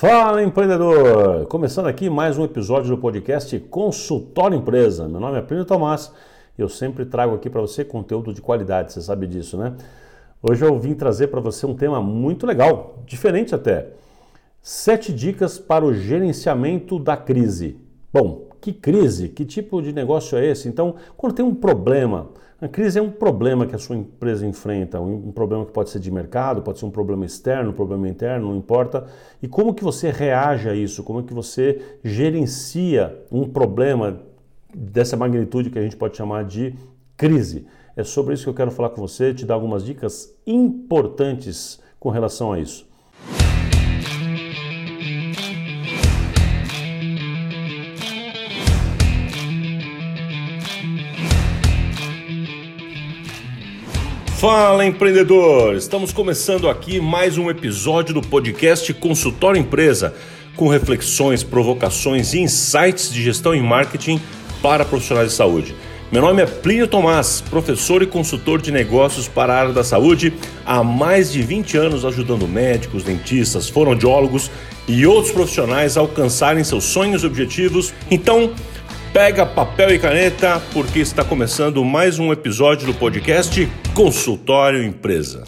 Fala empreendedor! Começando aqui mais um episódio do podcast Consultório Empresa. Meu nome é Plínio Tomás e eu sempre trago aqui para você conteúdo de qualidade, você sabe disso, né? Hoje eu vim trazer para você um tema muito legal, diferente até. Sete dicas para o gerenciamento da crise. Bom, que crise? Que tipo de negócio é esse? Então, quando tem um problema, a crise é um problema que a sua empresa enfrenta, um problema que pode ser de mercado, pode ser um problema externo, um problema interno, não importa. E como que você reage a isso? Como que você gerencia um problema dessa magnitude que a gente pode chamar de crise? É sobre isso que eu quero falar com você, te dar algumas dicas importantes com relação a isso. Fala empreendedor! Estamos começando aqui mais um episódio do podcast Consultório Empresa, com reflexões, provocações e insights de gestão e marketing para profissionais de saúde. Meu nome é Plínio Tomás, professor e consultor de negócios para a área da saúde, há mais de 20 anos ajudando médicos, dentistas, fonoaudiólogos e outros profissionais a alcançarem seus sonhos e objetivos. Então, Pega papel e caneta, porque está começando mais um episódio do podcast Consultório Empresa.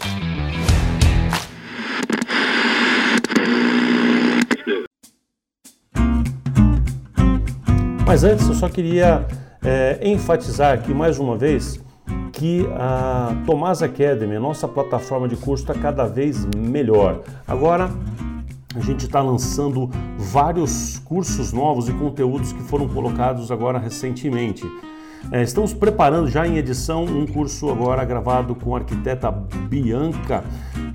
Mas antes eu só queria é, enfatizar aqui mais uma vez que a Tomás Academy, a nossa plataforma de curso, está cada vez melhor. Agora a gente está lançando vários cursos novos e conteúdos que foram colocados agora recentemente. É, estamos preparando já em edição um curso agora gravado com a arquiteta Bianca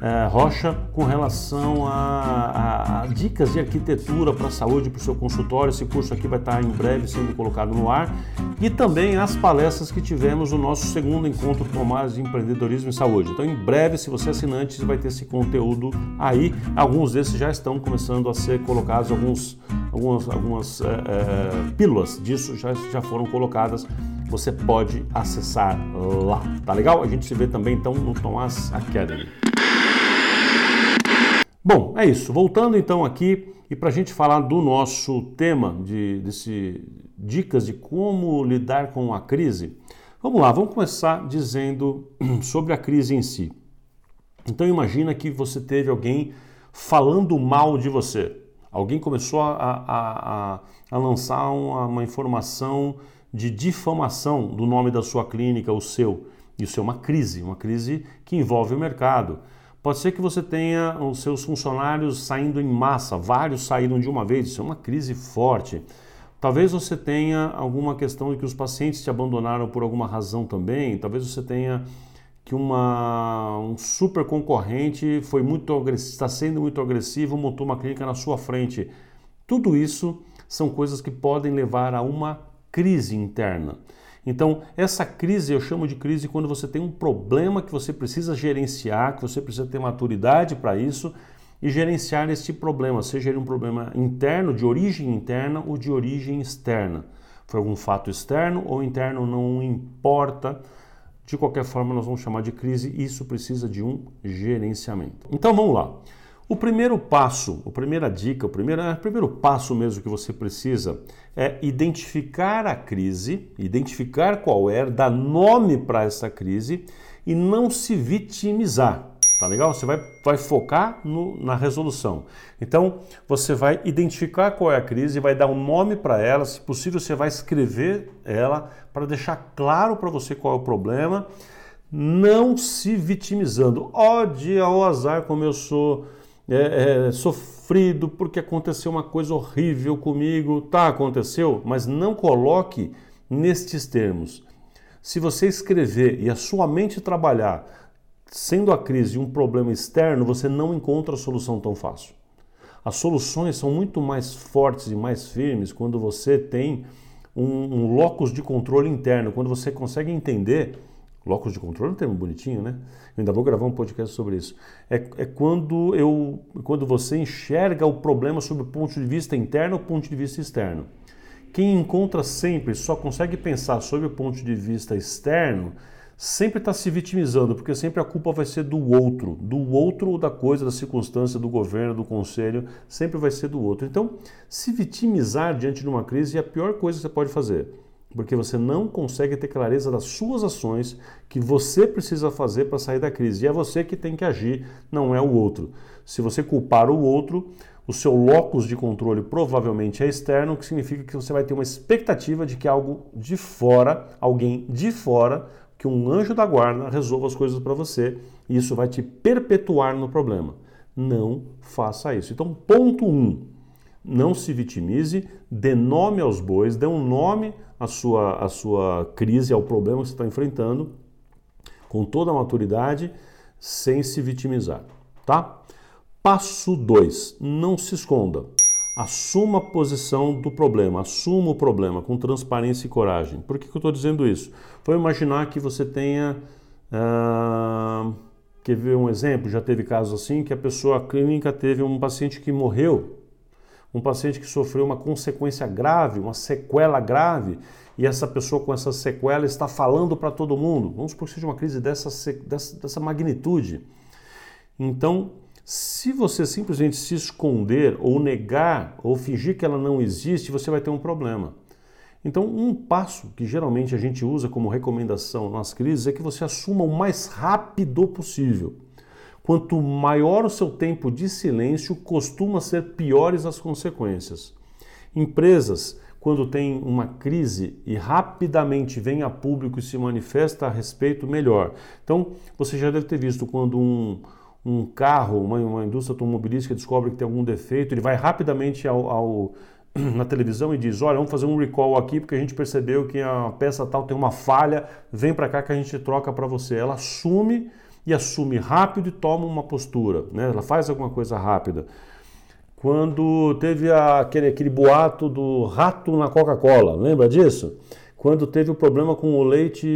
é, Rocha com relação a, a, a dicas de arquitetura para a saúde para o seu consultório. Esse curso aqui vai estar em breve sendo colocado no ar e também as palestras que tivemos no nosso segundo encontro Tomás de Empreendedorismo e Saúde. Então, em breve, se você é assinante, vai ter esse conteúdo aí. Alguns desses já estão começando a ser colocados, alguns, algumas, algumas é, é, pílulas disso já, já foram colocadas você pode acessar lá. Tá legal? A gente se vê também então no Tomás Academy. Bom, é isso. Voltando então aqui e para a gente falar do nosso tema de desse, dicas de como lidar com a crise, vamos lá. Vamos começar dizendo sobre a crise em si. Então imagina que você teve alguém falando mal de você. Alguém começou a, a, a, a lançar uma, uma informação de difamação do nome da sua clínica, o seu. Isso é uma crise, uma crise que envolve o mercado. Pode ser que você tenha os seus funcionários saindo em massa, vários saíram de uma vez, isso é uma crise forte. Talvez você tenha alguma questão de que os pacientes te abandonaram por alguma razão também, talvez você tenha que uma, um super concorrente foi muito está sendo muito agressivo, montou uma clínica na sua frente. Tudo isso são coisas que podem levar a uma crise interna. Então, essa crise eu chamo de crise quando você tem um problema que você precisa gerenciar, que você precisa ter maturidade para isso e gerenciar este problema, seja ele um problema interno, de origem interna ou de origem externa. Foi algum fato externo ou interno, não importa. De qualquer forma, nós vamos chamar de crise e isso precisa de um gerenciamento. Então vamos lá. O primeiro passo, a primeira dica, o primeiro, o primeiro passo mesmo que você precisa é identificar a crise, identificar qual é, dar nome para essa crise e não se vitimizar. Tá legal? Você vai, vai focar no, na resolução. Então, você vai identificar qual é a crise, vai dar um nome para ela, se possível, você vai escrever ela para deixar claro para você qual é o problema, não se vitimizando. Ó oh, dia, ó oh, azar, como eu sou é, é, sofrido porque aconteceu uma coisa horrível comigo. Tá, aconteceu, mas não coloque nestes termos. Se você escrever e a sua mente trabalhar sendo a crise um problema externo, você não encontra a solução tão fácil. As soluções são muito mais fortes e mais firmes quando você tem um, um locus de controle interno, quando você consegue entender Locus de controle é um termo bonitinho, né? Eu ainda vou gravar um podcast sobre isso. É, é quando, eu, quando você enxerga o problema sob o ponto de vista interno ou ponto de vista externo. Quem encontra sempre só consegue pensar sob o ponto de vista externo sempre está se vitimizando, porque sempre a culpa vai ser do outro, do outro ou da coisa, da circunstância, do governo, do conselho, sempre vai ser do outro. Então, se vitimizar diante de uma crise é a pior coisa que você pode fazer, porque você não consegue ter clareza das suas ações que você precisa fazer para sair da crise. E é você que tem que agir, não é o outro. Se você culpar o outro, o seu locus de controle provavelmente é externo, o que significa que você vai ter uma expectativa de que algo de fora, alguém de fora, que um anjo da guarda resolva as coisas para você e isso vai te perpetuar no problema. Não faça isso. Então, ponto 1. Um, não se vitimize, dê nome aos bois, dê um nome à sua, à sua crise, ao problema que você está enfrentando, com toda a maturidade, sem se vitimizar. Tá? Passo 2. Não se esconda. Assuma a posição do problema, assuma o problema com transparência e coragem. Por que, que eu estou dizendo isso? Vamos imaginar que você tenha. Uh, quer ver um exemplo? Já teve casos assim que a pessoa clínica teve um paciente que morreu, um paciente que sofreu uma consequência grave, uma sequela grave, e essa pessoa com essa sequela está falando para todo mundo. Vamos supor que seja uma crise dessa, dessa, dessa magnitude. Então, se você simplesmente se esconder ou negar ou fingir que ela não existe, você vai ter um problema. Então, um passo que geralmente a gente usa como recomendação nas crises é que você assuma o mais rápido possível. Quanto maior o seu tempo de silêncio, costuma ser piores as consequências. Empresas, quando tem uma crise e rapidamente vem a público e se manifesta a respeito, melhor. Então, você já deve ter visto quando um, um carro, uma, uma indústria automobilística descobre que tem algum defeito, ele vai rapidamente ao, ao na televisão e diz: Olha, vamos fazer um recall aqui porque a gente percebeu que a peça tal tem uma falha, vem para cá que a gente troca para você. Ela assume e assume rápido e toma uma postura, né? ela faz alguma coisa rápida. Quando teve aquele, aquele boato do rato na Coca-Cola, lembra disso? Quando teve o problema com o leite,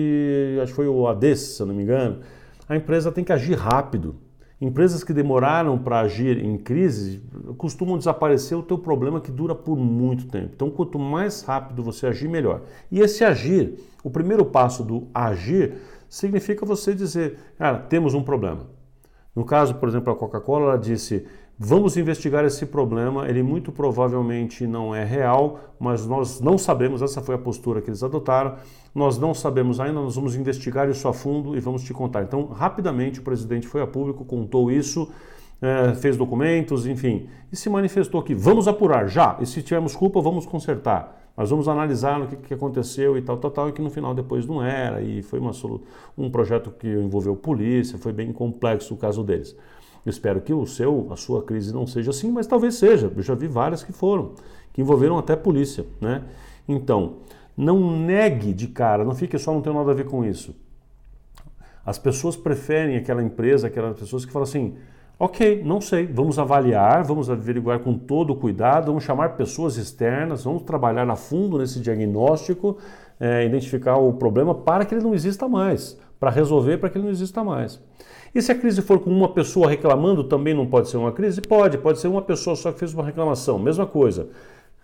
acho que foi o ADES, se eu não me engano, a empresa tem que agir rápido. Empresas que demoraram para agir em crise costumam desaparecer o teu problema que dura por muito tempo. Então, quanto mais rápido você agir, melhor. E esse agir, o primeiro passo do agir, significa você dizer, cara, temos um problema. No caso, por exemplo, a Coca-Cola, ela disse, Vamos investigar esse problema, ele muito provavelmente não é real, mas nós não sabemos, essa foi a postura que eles adotaram, nós não sabemos ainda, nós vamos investigar isso a fundo e vamos te contar. Então, rapidamente o presidente foi a público, contou isso, é, fez documentos, enfim, e se manifestou que vamos apurar já, e se tivermos culpa, vamos consertar. Nós vamos analisar o que, que aconteceu e tal, tal, tal, e que no final depois não era, e foi uma, um projeto que envolveu polícia, foi bem complexo o caso deles. Espero que o seu, a sua crise não seja assim, mas talvez seja. Eu já vi várias que foram, que envolveram até polícia, né? Então, não negue de cara, não fique só não tem nada a ver com isso. As pessoas preferem aquela empresa, aquelas pessoas que falam assim: ok, não sei, vamos avaliar, vamos averiguar com todo cuidado, vamos chamar pessoas externas, vamos trabalhar a fundo nesse diagnóstico, é, identificar o problema para que ele não exista mais, para resolver para que ele não exista mais. E se a crise for com uma pessoa reclamando, também não pode ser uma crise? Pode, pode ser uma pessoa só que fez uma reclamação. Mesma coisa.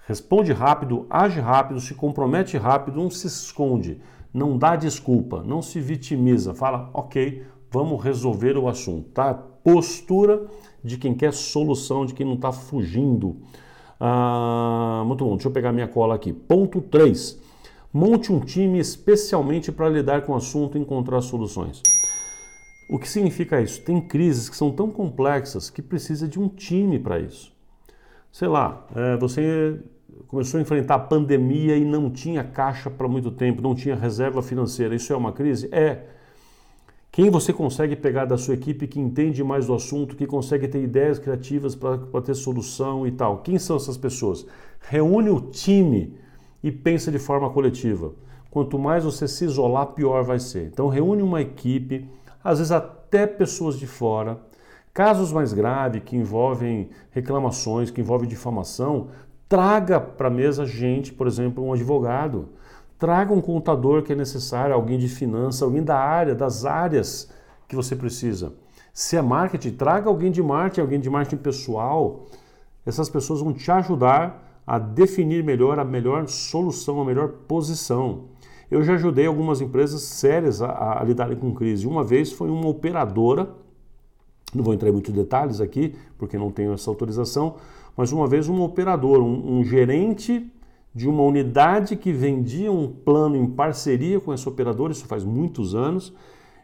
Responde rápido, age rápido, se compromete rápido, não se esconde, não dá desculpa, não se vitimiza. Fala, ok, vamos resolver o assunto. Tá? Postura de quem quer solução, de quem não está fugindo. Ah, muito bom, deixa eu pegar minha cola aqui. Ponto 3. Monte um time especialmente para lidar com o assunto e encontrar soluções. O que significa isso? Tem crises que são tão complexas que precisa de um time para isso. Sei lá, é, você começou a enfrentar a pandemia e não tinha caixa para muito tempo, não tinha reserva financeira. Isso é uma crise? É. Quem você consegue pegar da sua equipe que entende mais do assunto, que consegue ter ideias criativas para ter solução e tal? Quem são essas pessoas? Reúne o time e pensa de forma coletiva. Quanto mais você se isolar, pior vai ser. Então, reúne uma equipe às vezes até pessoas de fora. Casos mais graves que envolvem reclamações, que envolvem difamação, traga para a mesa gente, por exemplo, um advogado. Traga um contador que é necessário, alguém de finanças, alguém da área, das áreas que você precisa. Se é marketing, traga alguém de marketing, alguém de marketing pessoal. Essas pessoas vão te ajudar a definir melhor a melhor solução, a melhor posição. eu já ajudei algumas empresas sérias a, a lidarem com crise. Uma vez foi uma operadora, não vou entrar em muitos detalhes aqui, porque não tenho essa autorização, mas uma vez um operador, um, um gerente de uma unidade que vendia um plano em parceria com esse operador, isso faz muitos anos,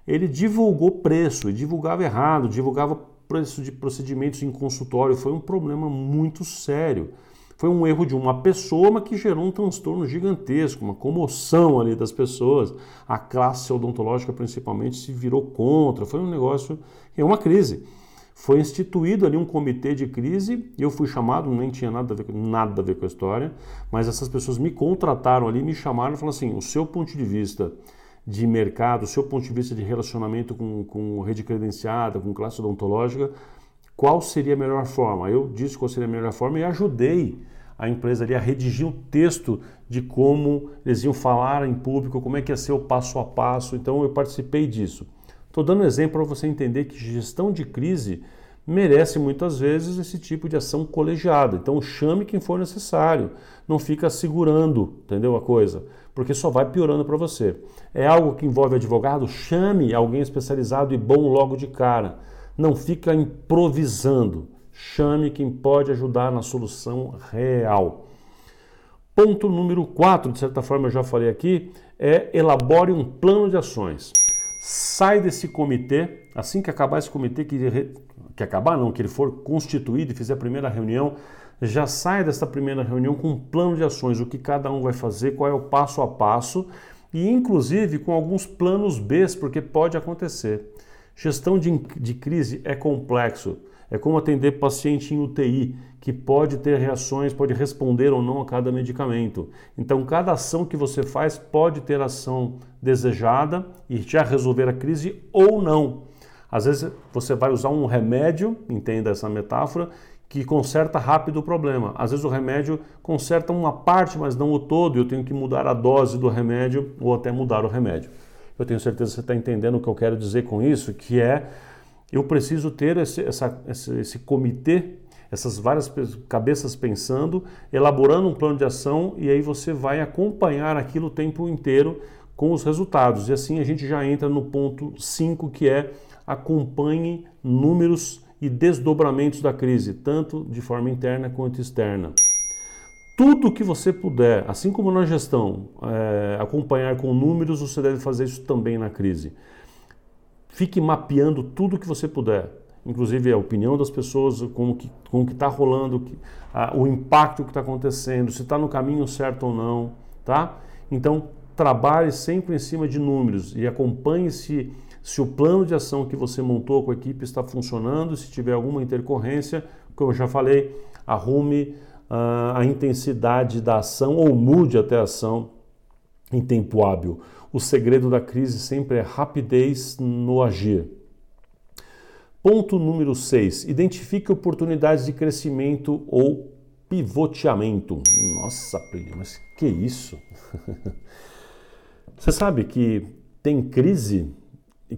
ele divulgou preço e divulgava errado, divulgava preço de procedimentos em consultório. Foi um problema muito sério. Foi um erro de uma pessoa, mas que gerou um transtorno gigantesco, uma comoção ali das pessoas. A classe odontológica, principalmente, se virou contra. Foi um negócio, é uma crise. Foi instituído ali um comitê de crise, eu fui chamado, nem tinha nada a ver, nada a ver com a história, mas essas pessoas me contrataram ali, me chamaram e falaram assim: o seu ponto de vista de mercado, o seu ponto de vista de relacionamento com, com rede credenciada, com classe odontológica, qual seria a melhor forma? Eu disse qual seria a melhor forma e ajudei a empresa ali a redigir um texto de como eles iam falar em público, como é que ia ser o passo a passo. Então eu participei disso. Estou dando exemplo para você entender que gestão de crise merece muitas vezes esse tipo de ação colegiada. Então chame quem for necessário, não fica segurando, entendeu a coisa? Porque só vai piorando para você. É algo que envolve advogado, chame alguém especializado e bom logo de cara. Não fica improvisando. Chame quem pode ajudar na solução real. Ponto número 4, de certa forma eu já falei aqui, é elabore um plano de ações. Sai desse comitê, assim que acabar esse comitê, que que acabar não, que ele for constituído e fizer a primeira reunião, já sai dessa primeira reunião com um plano de ações, o que cada um vai fazer, qual é o passo a passo e inclusive com alguns planos B, porque pode acontecer. Gestão de, de crise é complexo. É como atender paciente em UTI, que pode ter reações, pode responder ou não a cada medicamento. Então, cada ação que você faz pode ter ação desejada e já resolver a crise ou não. Às vezes você vai usar um remédio, entenda essa metáfora, que conserta rápido o problema. Às vezes o remédio conserta uma parte, mas não o todo, e eu tenho que mudar a dose do remédio ou até mudar o remédio. Eu tenho certeza que você está entendendo o que eu quero dizer com isso, que é eu preciso ter esse, essa, esse, esse comitê, essas várias cabeças pensando, elaborando um plano de ação e aí você vai acompanhar aquilo o tempo inteiro com os resultados. E assim a gente já entra no ponto 5, que é acompanhe números e desdobramentos da crise, tanto de forma interna quanto externa. Tudo que você puder, assim como na gestão, é, acompanhar com números, você deve fazer isso também na crise. Fique mapeando tudo que você puder, inclusive a opinião das pessoas, como que como que está rolando, que, o impacto que está acontecendo, se está no caminho certo ou não, tá? Então trabalhe sempre em cima de números e acompanhe se se o plano de ação que você montou com a equipe está funcionando, se tiver alguma intercorrência, como eu já falei, arrume uh, a intensidade da ação ou mude até a ação em tempo hábil. O segredo da crise sempre é rapidez no agir. Ponto número 6. Identifique oportunidades de crescimento ou pivoteamento. Nossa, mas que isso? Você sabe que tem crise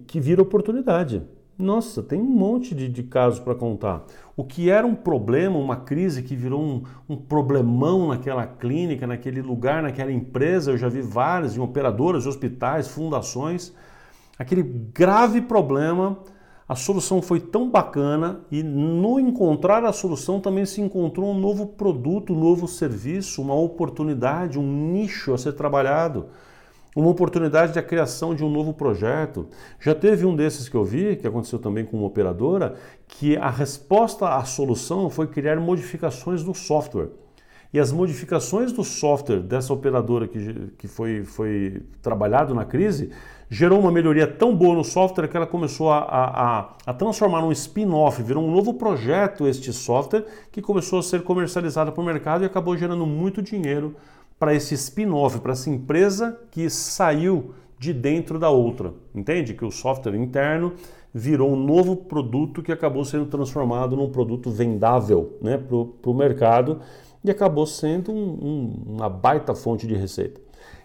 que vira oportunidade. Nossa, tem um monte de, de casos para contar. O que era um problema, uma crise que virou um, um, problemão naquela clínica, naquele lugar, naquela empresa, eu já vi várias, em operadoras hospitais, fundações, aquele grave problema, a solução foi tão bacana e no encontrar a solução também se encontrou um novo produto, um novo serviço, uma oportunidade, um nicho a ser trabalhado uma oportunidade de criação de um novo projeto. Já teve um desses que eu vi, que aconteceu também com uma operadora, que a resposta à solução foi criar modificações no software. E as modificações do software dessa operadora que, que foi, foi trabalhado na crise gerou uma melhoria tão boa no software que ela começou a, a, a transformar num spin-off, virou um novo projeto este software que começou a ser comercializado para o mercado e acabou gerando muito dinheiro para esse spin-off, para essa empresa que saiu de dentro da outra. Entende? Que o software interno virou um novo produto que acabou sendo transformado num produto vendável né, para o mercado e acabou sendo um, um, uma baita fonte de receita.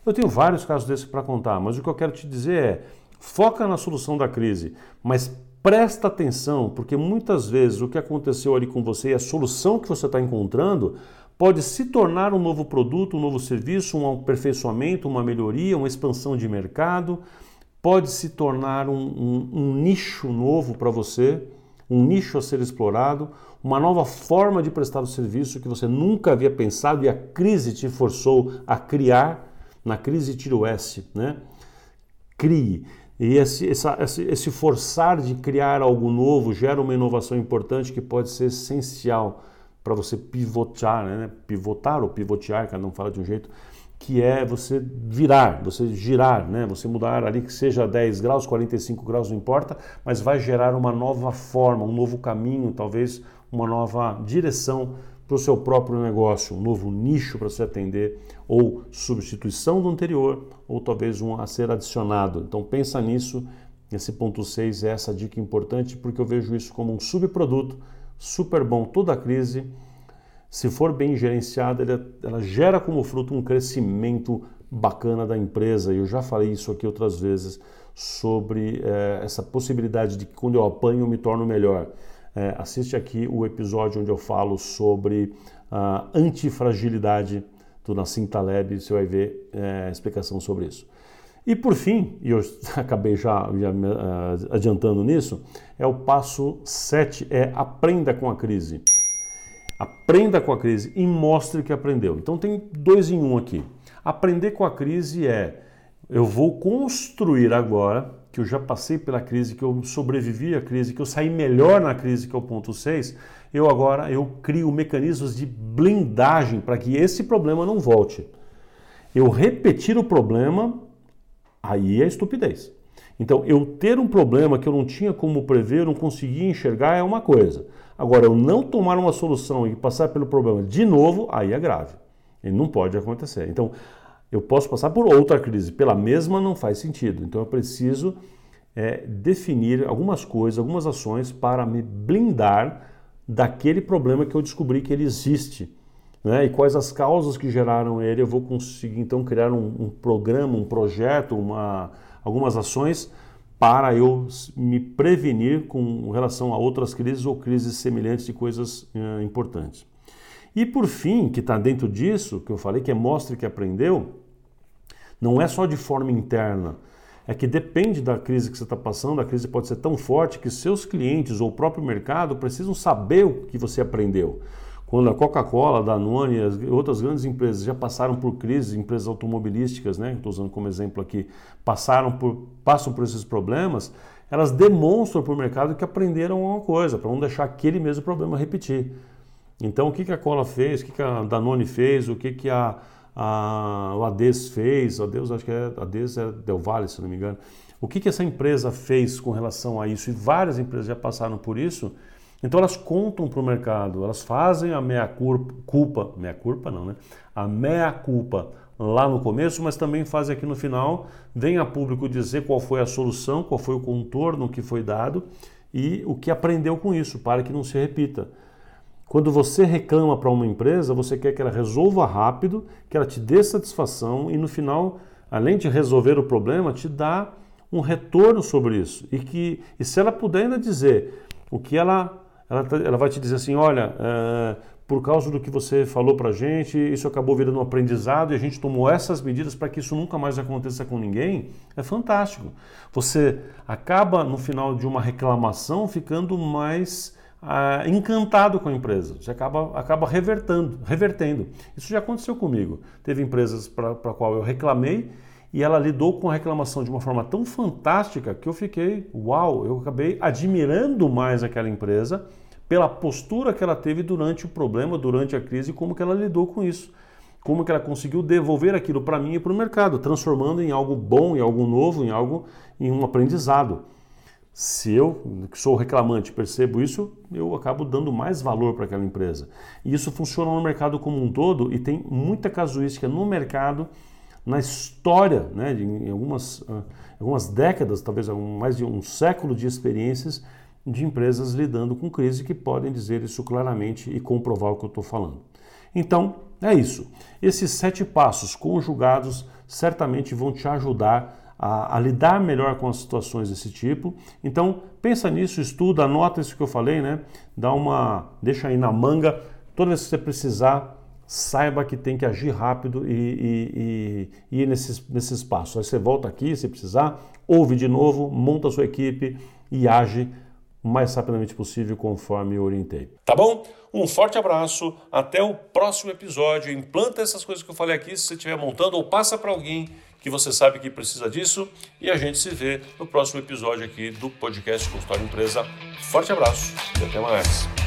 Eu tenho vários casos desses para contar, mas o que eu quero te dizer é: foca na solução da crise, mas presta atenção, porque muitas vezes o que aconteceu ali com você e a solução que você está encontrando pode se tornar um novo produto, um novo serviço, um aperfeiçoamento, uma melhoria, uma expansão de mercado, pode se tornar um, um, um nicho novo para você, um nicho a ser explorado, uma nova forma de prestar o serviço que você nunca havia pensado e a crise te forçou a criar. Na crise tiro S, né? Crie. E esse, essa, esse forçar de criar algo novo gera uma inovação importante que pode ser essencial para você pivotar, né? pivotar ou pivotear, cada um fala de um jeito, que é você virar, você girar, né? você mudar ali que seja 10 graus, 45 graus, não importa, mas vai gerar uma nova forma, um novo caminho, talvez uma nova direção para o seu próprio negócio, um novo nicho para se atender, ou substituição do anterior, ou talvez um a ser adicionado. Então pensa nisso, esse ponto 6 é essa dica importante, porque eu vejo isso como um subproduto super bom. Toda crise, se for bem gerenciada, ela, ela gera como fruto um crescimento bacana da empresa. Eu já falei isso aqui outras vezes sobre é, essa possibilidade de que quando eu apanho eu me torno melhor. É, assiste aqui o episódio onde eu falo sobre a antifragilidade do Nassim Taleb, você vai ver é, explicação sobre isso. E por fim, e eu acabei já, já uh, adiantando nisso, é o passo 7, é aprenda com a crise. Aprenda com a crise e mostre que aprendeu. Então tem dois em um aqui. Aprender com a crise é eu vou construir agora que eu já passei pela crise, que eu sobrevivi à crise, que eu saí melhor na crise, que é o ponto 6, eu agora eu crio mecanismos de blindagem para que esse problema não volte. Eu repetir o problema, aí é estupidez. Então, eu ter um problema que eu não tinha como prever, não conseguia enxergar é uma coisa. Agora, eu não tomar uma solução e passar pelo problema de novo, aí é grave. E não pode acontecer. Então, eu posso passar por outra crise, pela mesma não faz sentido. Então eu preciso é, definir algumas coisas, algumas ações para me blindar daquele problema que eu descobri que ele existe. Né? E quais as causas que geraram ele, eu vou conseguir então criar um, um programa, um projeto, uma, algumas ações para eu me prevenir com relação a outras crises ou crises semelhantes de coisas uh, importantes. E por fim, que está dentro disso, que eu falei, que é mostre que aprendeu, não é só de forma interna. É que depende da crise que você está passando, a crise pode ser tão forte que seus clientes ou o próprio mercado precisam saber o que você aprendeu. Quando a Coca-Cola, a Danone e outras grandes empresas já passaram por crises, empresas automobilísticas, né, estou usando como exemplo aqui, passaram por, passam por esses problemas, elas demonstram para o mercado que aprenderam alguma coisa, para não deixar aquele mesmo problema repetir. Então, o que, que a Cola fez, o que, que a Danone fez, o que, que a, a, o Ades fez, o Ades, acho que é, Ades é Del Valle, se não me engano. O que, que essa empresa fez com relação a isso? E várias empresas já passaram por isso. Então elas contam para o mercado, elas fazem a meia culpa, meia culpa não, né? A meia culpa lá no começo, mas também fazem aqui no final, vem a público dizer qual foi a solução, qual foi o contorno que foi dado e o que aprendeu com isso, para que não se repita. Quando você reclama para uma empresa, você quer que ela resolva rápido, que ela te dê satisfação e no final, além de resolver o problema, te dá um retorno sobre isso. E que e se ela puder ainda dizer o que ela ela, tá, ela vai te dizer assim, olha, é, por causa do que você falou para a gente, isso acabou virando um aprendizado e a gente tomou essas medidas para que isso nunca mais aconteça com ninguém, é fantástico. Você acaba, no final de uma reclamação, ficando mais ah, encantado com a empresa. Você acaba, acaba revertando, revertendo. Isso já aconteceu comigo. Teve empresas para a qual eu reclamei e ela lidou com a reclamação de uma forma tão fantástica que eu fiquei, uau, eu acabei admirando mais aquela empresa pela postura que ela teve durante o problema, durante a crise, como que ela lidou com isso. Como que ela conseguiu devolver aquilo para mim e para o mercado, transformando em algo bom, em algo novo, em algo em um aprendizado. Se eu, que sou reclamante, percebo isso, eu acabo dando mais valor para aquela empresa. E isso funciona no mercado como um todo e tem muita casuística no mercado, na história, né, em algumas, ah, algumas décadas, talvez mais de um século de experiências de empresas lidando com crise que podem dizer isso claramente e comprovar o que eu estou falando. Então, é isso. Esses sete passos conjugados certamente vão te ajudar a, a, lidar melhor com as situações desse tipo. Então, pensa nisso, estuda, anota isso que eu falei, né? Dá uma, deixa aí na manga. Toda vez que você precisar saiba que tem que agir rápido e, e, e ir nesses, nesses passos. Aí você volta aqui se precisar, ouve de novo, monta a sua equipe e age o mais rapidamente possível conforme eu orientei. Tá bom? Um forte abraço, até o próximo episódio. Implanta essas coisas que eu falei aqui se você estiver montando ou passa para alguém que você sabe que precisa disso e a gente se vê no próximo episódio aqui do podcast Consultório Empresa. Forte abraço e até mais.